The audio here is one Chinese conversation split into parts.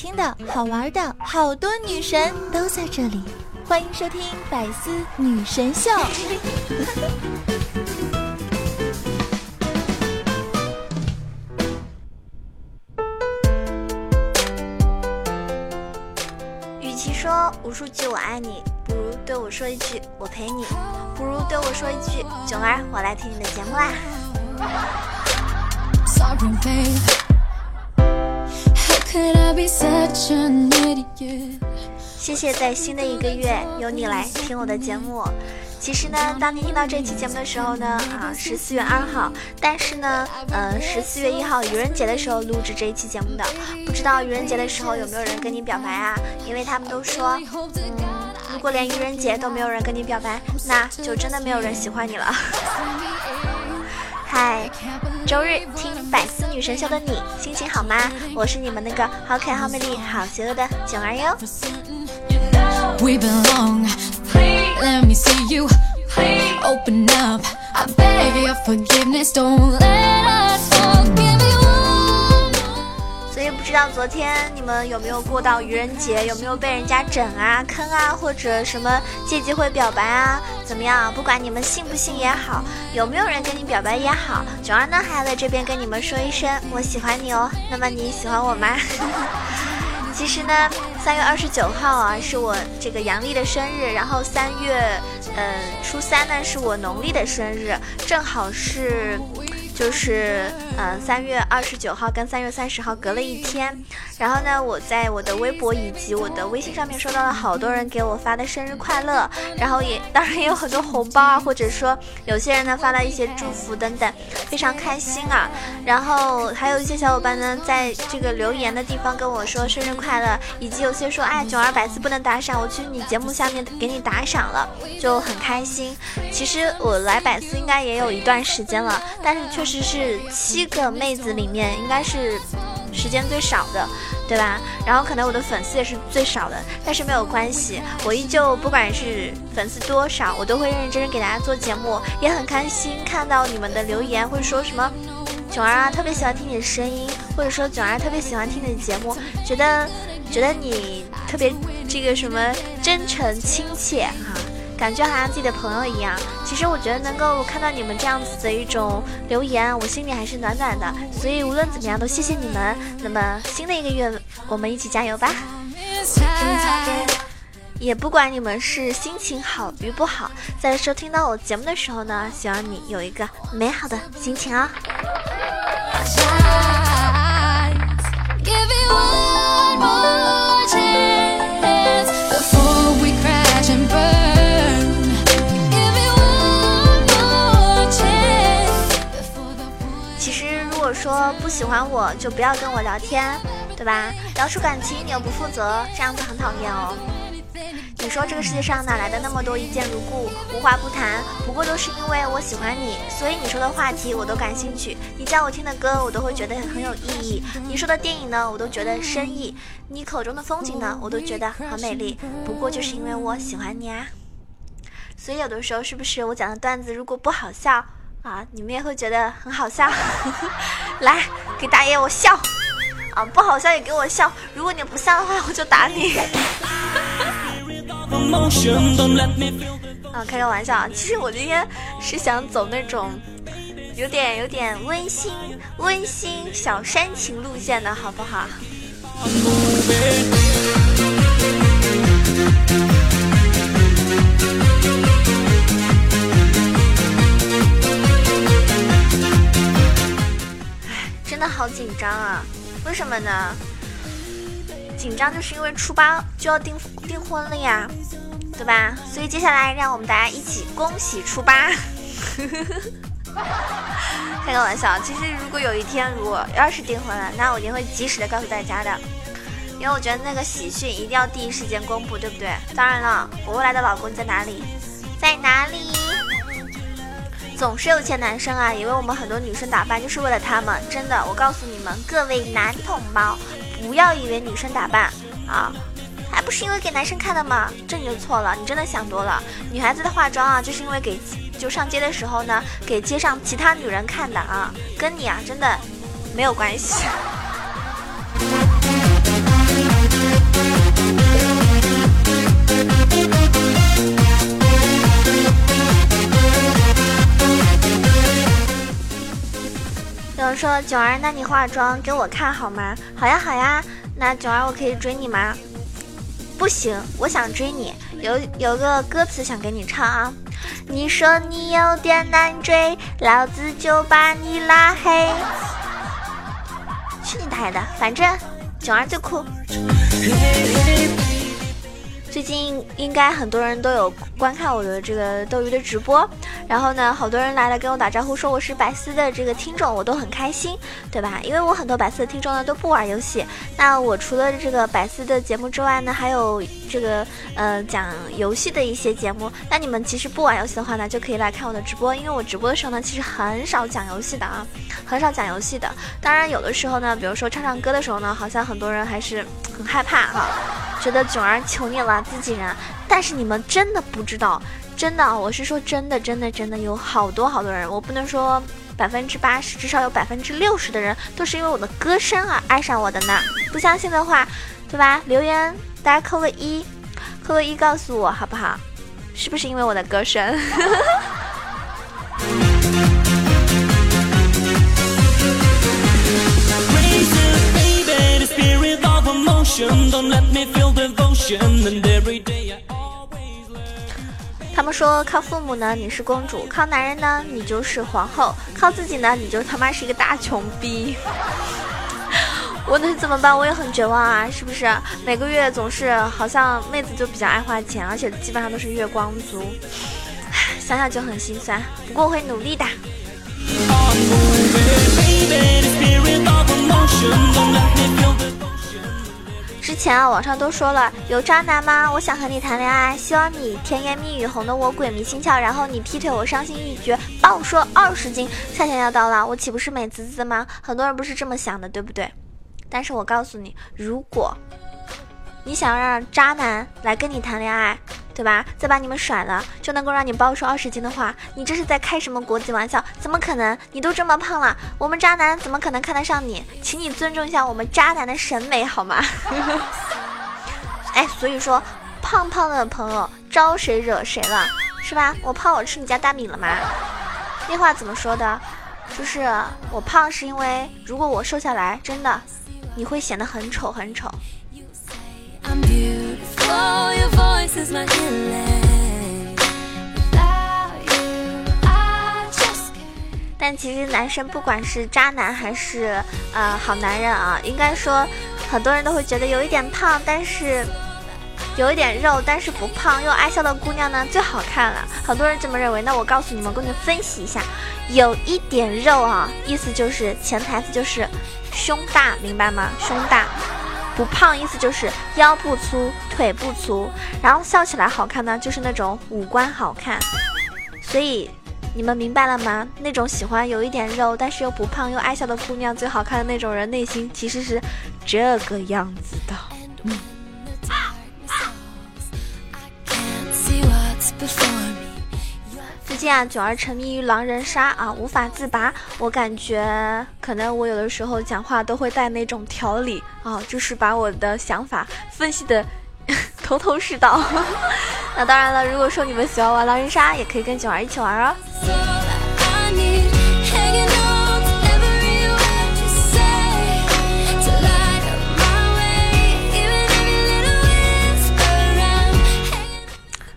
听的好玩的好多女神都在这里，欢迎收听百思女神秀。与其说无数句我爱你，不如对我说一句我陪你，不如对我说一句囧儿，我来听你的节目啦。谢谢在新的一个月有你来听我的节目。其实呢，当你听到这期节目的时候呢，啊是四月二号，但是呢，呃是四月一号愚人节的时候录制这一期节目的。不知道愚人节的时候有没有人跟你表白啊？因为他们都说，嗯，如果连愚人节都没有人跟你表白，那就真的没有人喜欢你了。嗨，周日听百思女神秀的你心情好吗？我是你们那个好可爱、好美丽、好邪恶的囧儿哟。不知道昨天你们有没有过到愚人节，有没有被人家整啊、坑啊，或者什么借机会表白啊？怎么样？不管你们信不信也好，有没有人跟你表白也好，九儿呢还要在这边跟你们说一声我喜欢你哦。那么你喜欢我吗？其实呢，三月二十九号啊是我这个阳历的生日，然后三月嗯初三呢是我农历的生日，正好是。就是，嗯，三月二十九号跟三月三十号隔了一天，然后呢，我在我的微博以及我的微信上面收到了好多人给我发的生日快乐，然后也当然也有很多红包啊，或者说有些人呢发了一些祝福等等，非常开心啊。然后还有一些小伙伴呢在这个留言的地方跟我说生日快乐，以及有些说哎囧儿百次不能打赏，我去你节目下面给你打赏了，就很开心。其实我来百思应该也有一段时间了，但是确实。实是七个妹子里面应该是时间最少的，对吧？然后可能我的粉丝也是最少的，但是没有关系，我依旧不管是粉丝多少，我都会认认真真给大家做节目，也很开心看到你们的留言，会说什么囧儿啊，特别喜欢听你的声音，或者说囧儿特别喜欢听你的节目，觉得觉得你特别这个什么真诚亲切哈。感觉好像自己的朋友一样。其实我觉得能够看到你们这样子的一种留言，我心里还是暖暖的。所以无论怎么样，都谢谢你们。那么新的一个月，我们一起加油吧！也不管你们是心情好与不好，在收听到我节目的时候呢，希望你有一个美好的心情啊！喜欢我就不要跟我聊天，对吧？聊出感情你又不负责，这样子很讨厌哦。你说这个世界上哪来的那么多一见如故、无话不谈？不过都是因为我喜欢你，所以你说的话题我都感兴趣。你叫我听的歌我都会觉得很有意义。你说的电影呢，我都觉得深意。你口中的风景呢，我都觉得很美丽。不过就是因为我喜欢你啊。所以有的时候是不是我讲的段子如果不好笑？啊，你们也会觉得很好笑，来给大爷我笑，啊，不好笑也给我笑，如果你不笑的话，我就打你。啊，开个玩笑，其实我今天是想走那种有点有点温馨温馨小煽情路线的，好不好？的好紧张啊！为什么呢？紧张就是因为初八就要订订婚了呀，对吧？所以接下来让我们大家一起恭喜初八。开个玩笑，其实如果有一天如果要是订婚了，那我一定会及时的告诉大家的，因为我觉得那个喜讯一定要第一时间公布，对不对？当然了，我未来的老公在哪里？在哪里？总是有些男生啊，以为我们很多女生打扮就是为了他们。真的，我告诉你们，各位男同胞，不要以为女生打扮啊，还不是因为给男生看的吗？这你就错了，你真的想多了。女孩子的化妆啊，就是因为给就上街的时候呢，给街上其他女人看的啊，跟你啊真的没有关系。说囧儿，那你化妆给我看好吗？好呀好呀，那囧儿我可以追你吗？不行，我想追你，有有个歌词想给你唱啊。你说你有点难追，老子就把你拉黑。去你大爷的，反正囧儿最酷。最近应该很多人都有观看我的这个斗鱼的直播，然后呢，好多人来了跟我打招呼，说我是百思的这个听众，我都很开心，对吧？因为我很多百思的听众呢都不玩游戏，那我除了这个百思的节目之外呢，还有这个呃讲游戏的一些节目。那你们其实不玩游戏的话呢，就可以来看我的直播，因为我直播的时候呢，其实很少讲游戏的啊，很少讲游戏的。当然有的时候呢，比如说唱唱歌的时候呢，好像很多人还是很害怕哈。觉得囧儿求你了，自己人。但是你们真的不知道，真的，我是说真的，真的，真的有好多好多人，我不能说百分之八十，至少有百分之六十的人都是因为我的歌声而爱上我的呢。不相信的话，对吧？留言大家扣个一，扣个一告诉我好不好？是不是因为我的歌声？他们说靠父母呢，你是公主；靠男人呢，你就是皇后；靠自己呢，你就他妈是一个大穷逼。我能怎么办？我也很绝望啊，是不是？每个月总是好像妹子就比较爱花钱，而且基本上都是月光族，想想就很心酸。不过我会努力的。前啊，网上都说了有渣男吗？我想和你谈恋爱，希望你甜言蜜语哄得我鬼迷心窍，然后你劈腿我伤心欲绝，暴瘦二十斤。夏天要到了，我岂不是美滋滋吗？很多人不是这么想的，对不对？但是我告诉你，如果你想让渣男来跟你谈恋爱。对吧？再把你们甩了，就能够让你暴瘦二十斤的话，你这是在开什么国际玩笑？怎么可能？你都这么胖了，我们渣男怎么可能看得上你？请你尊重一下我们渣男的审美好吗？哎，所以说，胖胖的朋友招谁惹谁了？是吧？我胖，我吃你家大米了吗？那话怎么说的？就是我胖是因为，如果我瘦下来，真的，你会显得很丑很丑。但其实男生不管是渣男还是呃好男人啊，应该说很多人都会觉得有一点胖，但是有一点肉，但是不胖又爱笑的姑娘呢最好看了。很多人这么认为。那我告诉你们，给你们分析一下，有一点肉啊，意思就是潜台词就是胸大，明白吗？胸大。不胖意思就是腰不粗腿不粗，然后笑起来好看呢，就是那种五官好看。所以你们明白了吗？那种喜欢有一点肉但是又不胖又爱笑的姑娘，最好看的那种人，内心其实是这个样子的。嗯。近啊，九儿沉迷于狼人杀啊，无法自拔。我感觉可能我有的时候讲话都会带那种条理啊，就是把我的想法分析的 头头是道。那当然了，如果说你们喜欢玩狼人杀，也可以跟九儿一起玩哦。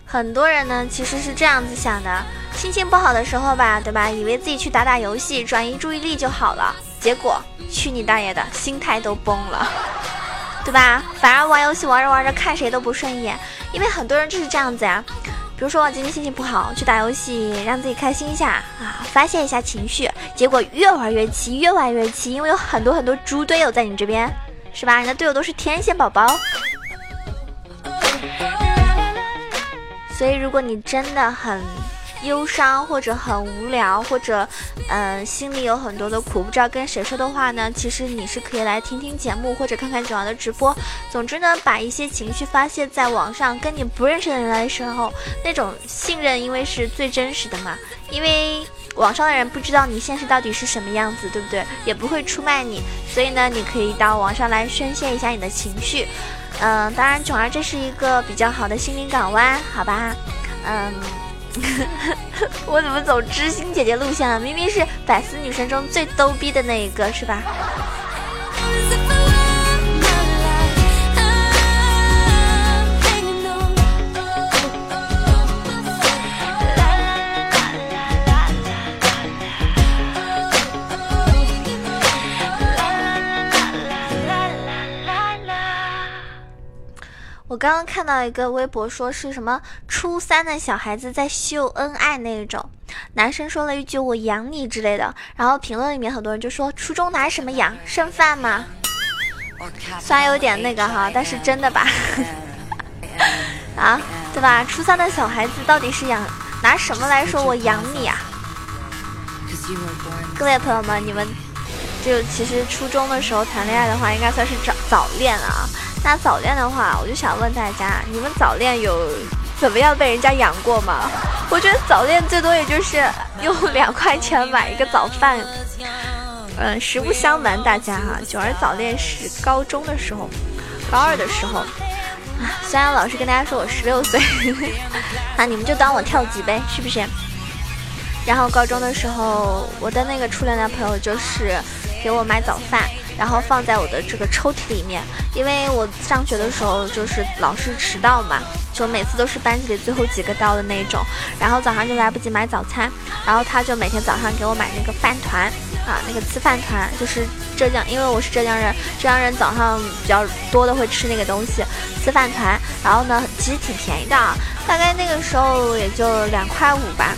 很多人呢，其实是这样子想的。心情不好的时候吧，对吧？以为自己去打打游戏，转移注意力就好了。结果去你大爷的，心态都崩了，对吧？反而玩游戏玩着玩着，看谁都不顺眼。因为很多人就是这样子呀。比如说我今天心情不好，去打游戏，让自己开心一下啊，发泄一下情绪。结果越玩越气，越玩越气，因为有很多很多猪队友在你这边，是吧？你的队友都是天线宝宝。所以如果你真的很……忧伤或者很无聊，或者，嗯，心里有很多的苦，不知道跟谁说的话呢？其实你是可以来听听节目，或者看看九儿的直播。总之呢，把一些情绪发泄在网上，跟你不认识的人来时候，那种信任，因为是最真实的嘛。因为网上的人不知道你现实到底是什么样子，对不对？也不会出卖你，所以呢，你可以到网上来宣泄一下你的情绪。嗯，当然，囧儿这是一个比较好的心灵港湾，好吧？嗯。我怎么走知心姐姐路线了？明明是百思女神中最逗逼的那一个，是吧？我刚刚看到一个微博，说是什么初三的小孩子在秀恩爱那一种，男生说了一句“我养你”之类的，然后评论里面很多人就说初中拿什么养，剩饭吗？虽然有点那个哈，但是真的吧？啊，对吧？初三的小孩子到底是养拿什么来说我养你啊？各位朋友们，你们就其实初中的时候谈恋爱的话，应该算是早早恋了啊。那早恋的话，我就想问大家，你们早恋有怎么样被人家养过吗？我觉得早恋最多也就是用两块钱买一个早饭。嗯，实不相瞒大家哈，九儿早恋是高中的时候，高二的时候。啊，虽然老师跟大家说我十六岁，那 你们就当我跳级呗，是不是？然后高中的时候，我的那个初恋男朋友就是给我买早饭。然后放在我的这个抽屉里面，因为我上学的时候就是老是迟到嘛，就每次都是班级里最后几个到的那种，然后早上就来不及买早餐，然后他就每天早上给我买那个饭团啊，那个吃饭团，就是浙江，因为我是浙江人，浙江人早上比较多的会吃那个东西，吃饭团，然后呢其实挺便宜的，大概那个时候也就两块五吧。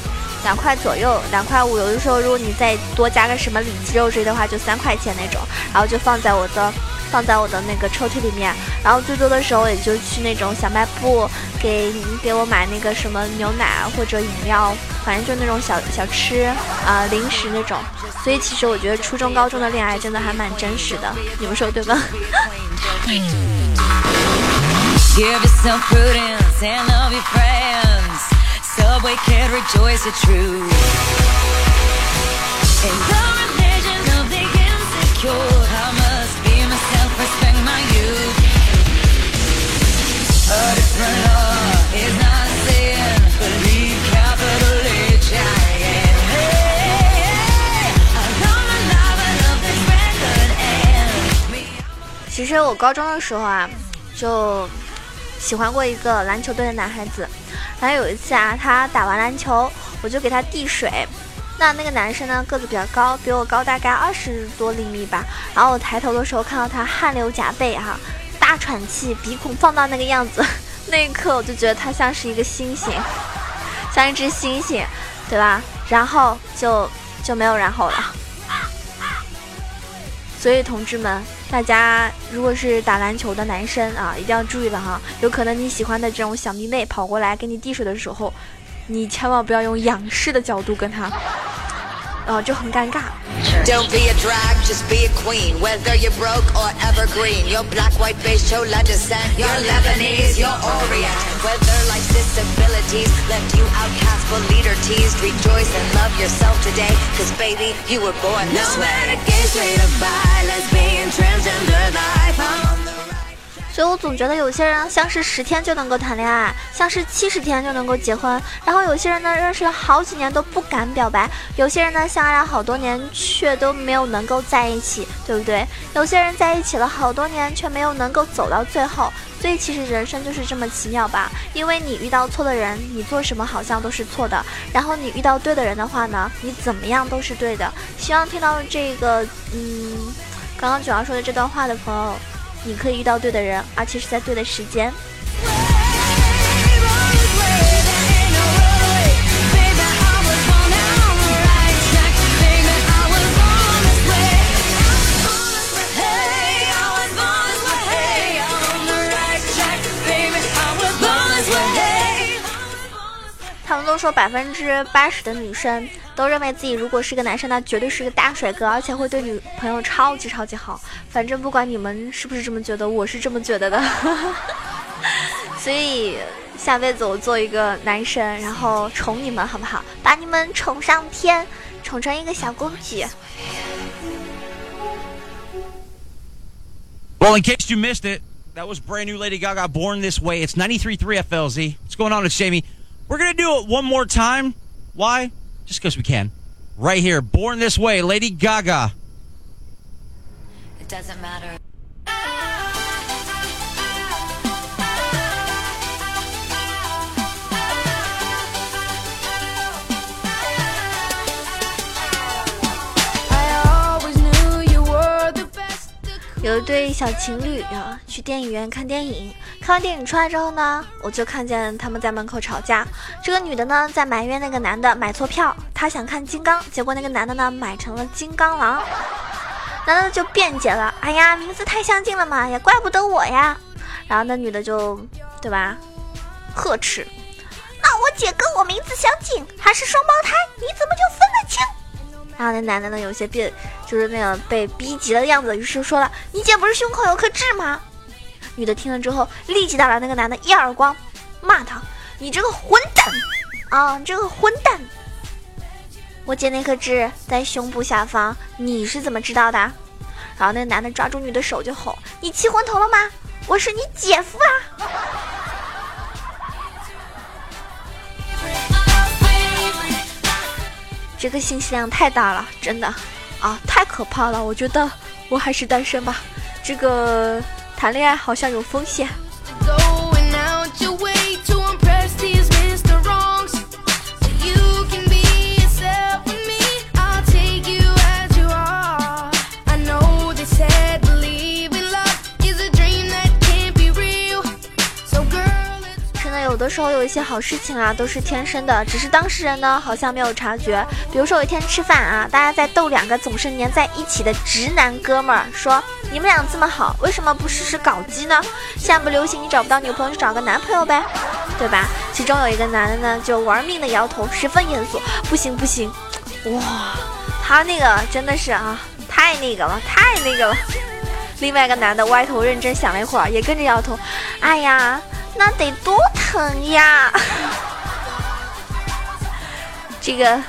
两块左右，两块五。有的时候，如果你再多加个什么里脊肉之类的话，就三块钱那种。然后就放在我的，放在我的那个抽屉里面。然后最多的时候，也就去那种小卖部，给给我买那个什么牛奶或者饮料，反正就那种小小吃啊零食那种。所以其实我觉得初中高中的恋爱真的还蛮真实的，你们说对吗？subway kid rejoice it's true in the religion of the insecure i must be myself respect my youth a different law is not sin believe capital h i n hey i come alive and love this record and 其实我高中的时候啊就喜欢过一个篮球队的男孩子，还有一次啊，他打完篮球，我就给他递水。那那个男生呢，个子比较高，比我高大概二十多厘米吧。然后我抬头的时候，看到他汗流浃背哈，大喘气，鼻孔放大那个样子，那一刻我就觉得他像是一个星星，像一只星星，对吧？然后就就没有然后了。所以同志们。大家如果是打篮球的男生啊，一定要注意了哈，有可能你喜欢的这种小迷妹跑过来给你递水的时候，你千万不要用仰视的角度跟她，然后就很尴尬。Don't be a drag, just be a queen. Whether you're broke or evergreen, your black, white, beige, chola descent, you're Lebanese, you're Orient. Whether life's disabilities left you outcast but leader teased, rejoice and love yourself today. Cause baby, you were born this no way. No matter gay, straight or bi, lesbian, transgender life, I'm 所以我总觉得有些人相识十天就能够谈恋爱，相识七十天就能够结婚，然后有些人呢认识了好几年都不敢表白，有些人呢相爱了好多年却都没有能够在一起，对不对？有些人在一起了好多年却没有能够走到最后。所以其实人生就是这么奇妙吧，因为你遇到错的人，你做什么好像都是错的；然后你遇到对的人的话呢，你怎么样都是对的。希望听到这个，嗯，刚刚九要说的这段话的朋友。你可以遇到对的人，而且是在对的时间。都说百分之八十的女生都认为自己如果是个男生，那绝对是个大帅哥，而且会对女朋友超级超级好。反正不管你们是不是这么觉得，我是这么觉得的。所以下辈子我做一个男生，然后宠你们好不好？把你们宠上天，宠成一个小公举。Well, in case you missed it, that was brand new Lady Gaga, Born This Way. It's 93.3 FLZ. What's going on? It's Jamie. We're gonna do it one more time. Why? Just because we can. Right here, Born This Way, Lady Gaga. It doesn't matter. 有一对小情侣啊，去电影院看电影。看完电影出来之后呢，我就看见他们在门口吵架。这个女的呢，在埋怨那个男的买错票，她想看金刚，结果那个男的呢，买成了金刚狼。男的就辩解了：“哎呀，名字太相近了嘛，也怪不得我呀。”然后那女的就，对吧？呵斥：“那我姐跟我名字相近，还是双胞胎，你怎么就分得清？”然后那男的呢，有些别，就是那个被逼急了的样子，于是说了：“你姐不是胸口有颗痣吗？”女的听了之后，立即打了那个男的一耳光，骂他：“你这个混蛋啊，你这个混蛋！我姐那颗痣在胸部下方，你是怎么知道的？”然后那男的抓住女的手就吼：“你气昏头了吗？我是你姐夫啊！”这个信息量太大了，真的，啊，太可怕了！我觉得我还是单身吧，这个谈恋爱好像有风险。的时候有一些好事情啊，都是天生的，只是当事人呢好像没有察觉。比如说有一天吃饭啊，大家在逗两个总是黏在一起的直男哥们儿，说你们俩这么好，为什么不试试搞基呢？现在不流行你找不到女朋友就找个男朋友呗，对吧？其中有一个男的呢就玩命的摇头，十分严肃，不行不行，哇，他那个真的是啊，太那个了，太那个了。另外一个男的歪头认真想了一会儿，也跟着摇头，哎呀。那得多疼呀！这个，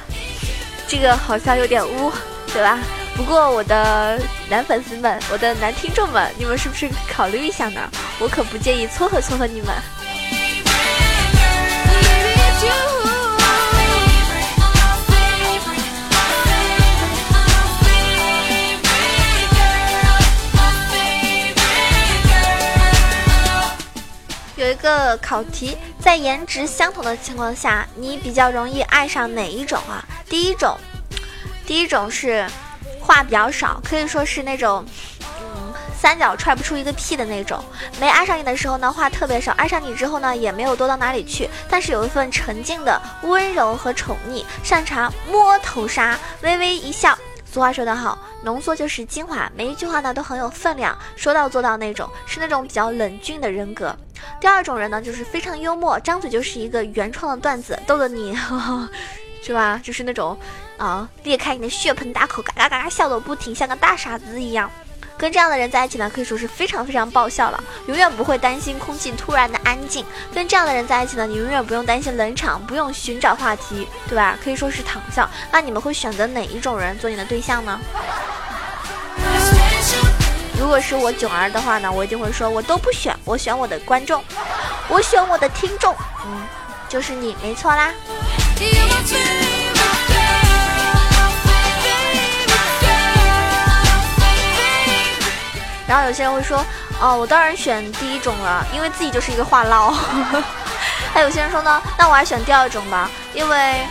这个好像有点污，对吧？不过我的男粉丝们，我的男听众们，你们是不是考虑一下呢？我可不介意撮合撮合你们。个考题，在颜值相同的情况下，你比较容易爱上哪一种啊？第一种，第一种是话比较少，可以说是那种，嗯，三脚踹不出一个屁的那种。没爱上你的时候呢，话特别少；爱上你之后呢，也没有多到哪里去。但是有一份沉静的温柔和宠溺，擅长摸头杀，微微一笑。俗话说得好，浓缩就是精华，每一句话呢都很有分量，说到做到那种，是那种比较冷峻的人格。第二种人呢，就是非常幽默，张嘴就是一个原创的段子，逗逗你，是吧？就是那种，啊，裂开你的血盆大口，嘎嘎嘎嘎笑个不停，像个大傻子一样。跟这样的人在一起呢，可以说是非常非常爆笑了，永远不会担心空气突然的安静。跟这样的人在一起呢，你永远不用担心冷场，不用寻找话题，对吧？可以说是躺笑。那你们会选择哪一种人做你的对象呢？如果是我囧儿的话呢，我一定会说，我都不选，我选我的观众，我选我的听众，嗯，就是你，没错啦。然后有些人会说，哦，我当然选第一种了，因为自己就是一个话唠。还有些人说呢，那我还选第二种吧，因为，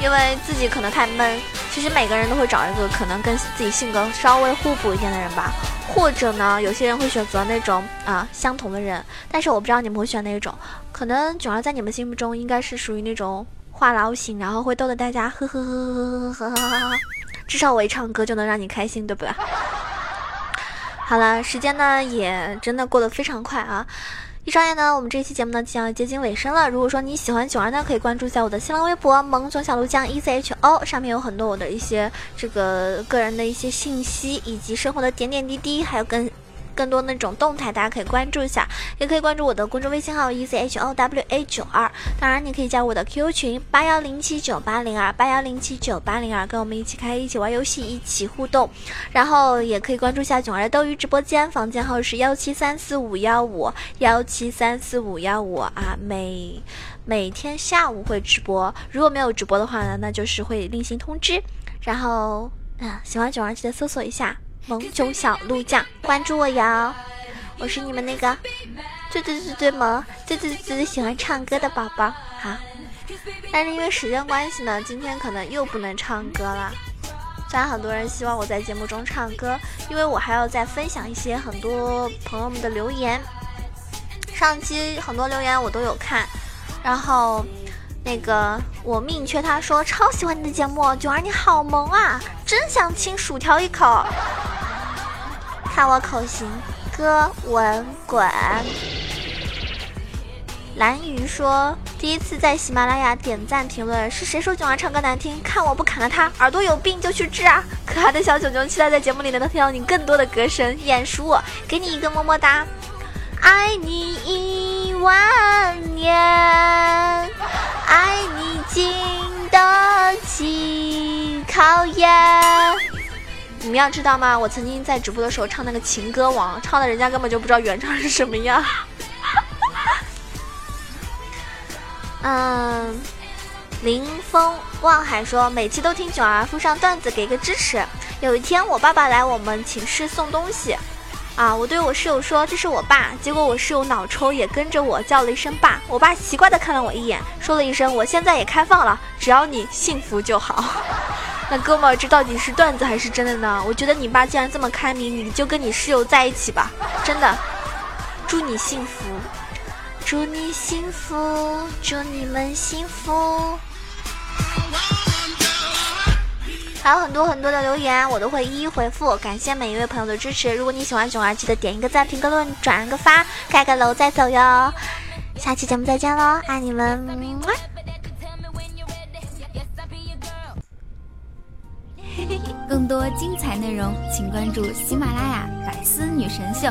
因为自己可能太闷。其实每个人都会找一个可能跟自己性格稍微互补一点的人吧，或者呢，有些人会选择那种啊相同的人。但是我不知道你们会选哪一种，可能囧儿在你们心目中应该是属于那种话痨型，然后会逗得大家呵呵呵呵呵呵呵呵呵，至少我一唱歌就能让你开心，对不对？好了，时间呢也真的过得非常快啊！一转眼呢，我们这期节目呢将要接近尾声了。如果说你喜欢九儿呢，可以关注一下我的新浪微博“萌囧小鹿酱 E C H O”，上面有很多我的一些这个个人的一些信息，以及生活的点点滴滴，还有跟。更多那种动态，大家可以关注一下，也可以关注我的公众微信号 e c h o w a 九二。当然，你可以加我的 QQ 群八幺零七九八零二八幺零七九八零二，跟我们一起开，一起玩游戏，一起互动。然后也可以关注一下囧儿的斗鱼直播间，房间号是幺七三四五幺五幺七三四五幺五啊，每每天下午会直播，如果没有直播的话呢，那就是会另行通知。然后，嗯，喜欢囧儿记得搜索一下萌囧小鹿酱，关注我哟。我是你们那个最最最最萌、最最最最喜欢唱歌的宝宝。好，但是因为时间关系呢，今天可能又不能唱歌了。虽然很多人希望我在节目中唱歌，因为我还要再分享一些很多朋友们的留言。上期很多留言我都有看，然后。那个我命缺他说超喜欢你的节目，九儿你好萌啊，真想亲薯条一口。看我口型，歌文滚。蓝鱼说第一次在喜马拉雅点赞评论是谁说九儿唱歌难听？看我不砍了他，耳朵有病就去治啊！可爱的小九九，期待在节目里能听到你更多的歌声，眼熟我，给你一个么么哒。爱你一万年，得起考验。你们要知道吗？我曾经在直播的时候唱那个情歌王，唱的人家根本就不知道原唱是什么样。嗯，林峰望海说每期都听囧儿附上段子给个支持。有一天我爸爸来我们寝室送东西。啊！我对我室友说这是我爸，结果我室友脑抽也跟着我叫了一声爸。我爸奇怪的看了我一眼，说了一声我现在也开放了，只要你幸福就好。那哥们儿，这到底是段子还是真的呢？我觉得你爸既然这么开明，你就跟你室友在一起吧，真的。祝你幸福，祝你幸福，祝你们幸福。还有很多很多的留言，我都会一一回复。感谢每一位朋友的支持。如果你喜欢囧儿，记得点一个赞、评个论、转个发、盖个楼再走哟。下期节目再见喽，爱你们！更多精彩内容，请关注喜马拉雅《百思女神秀》。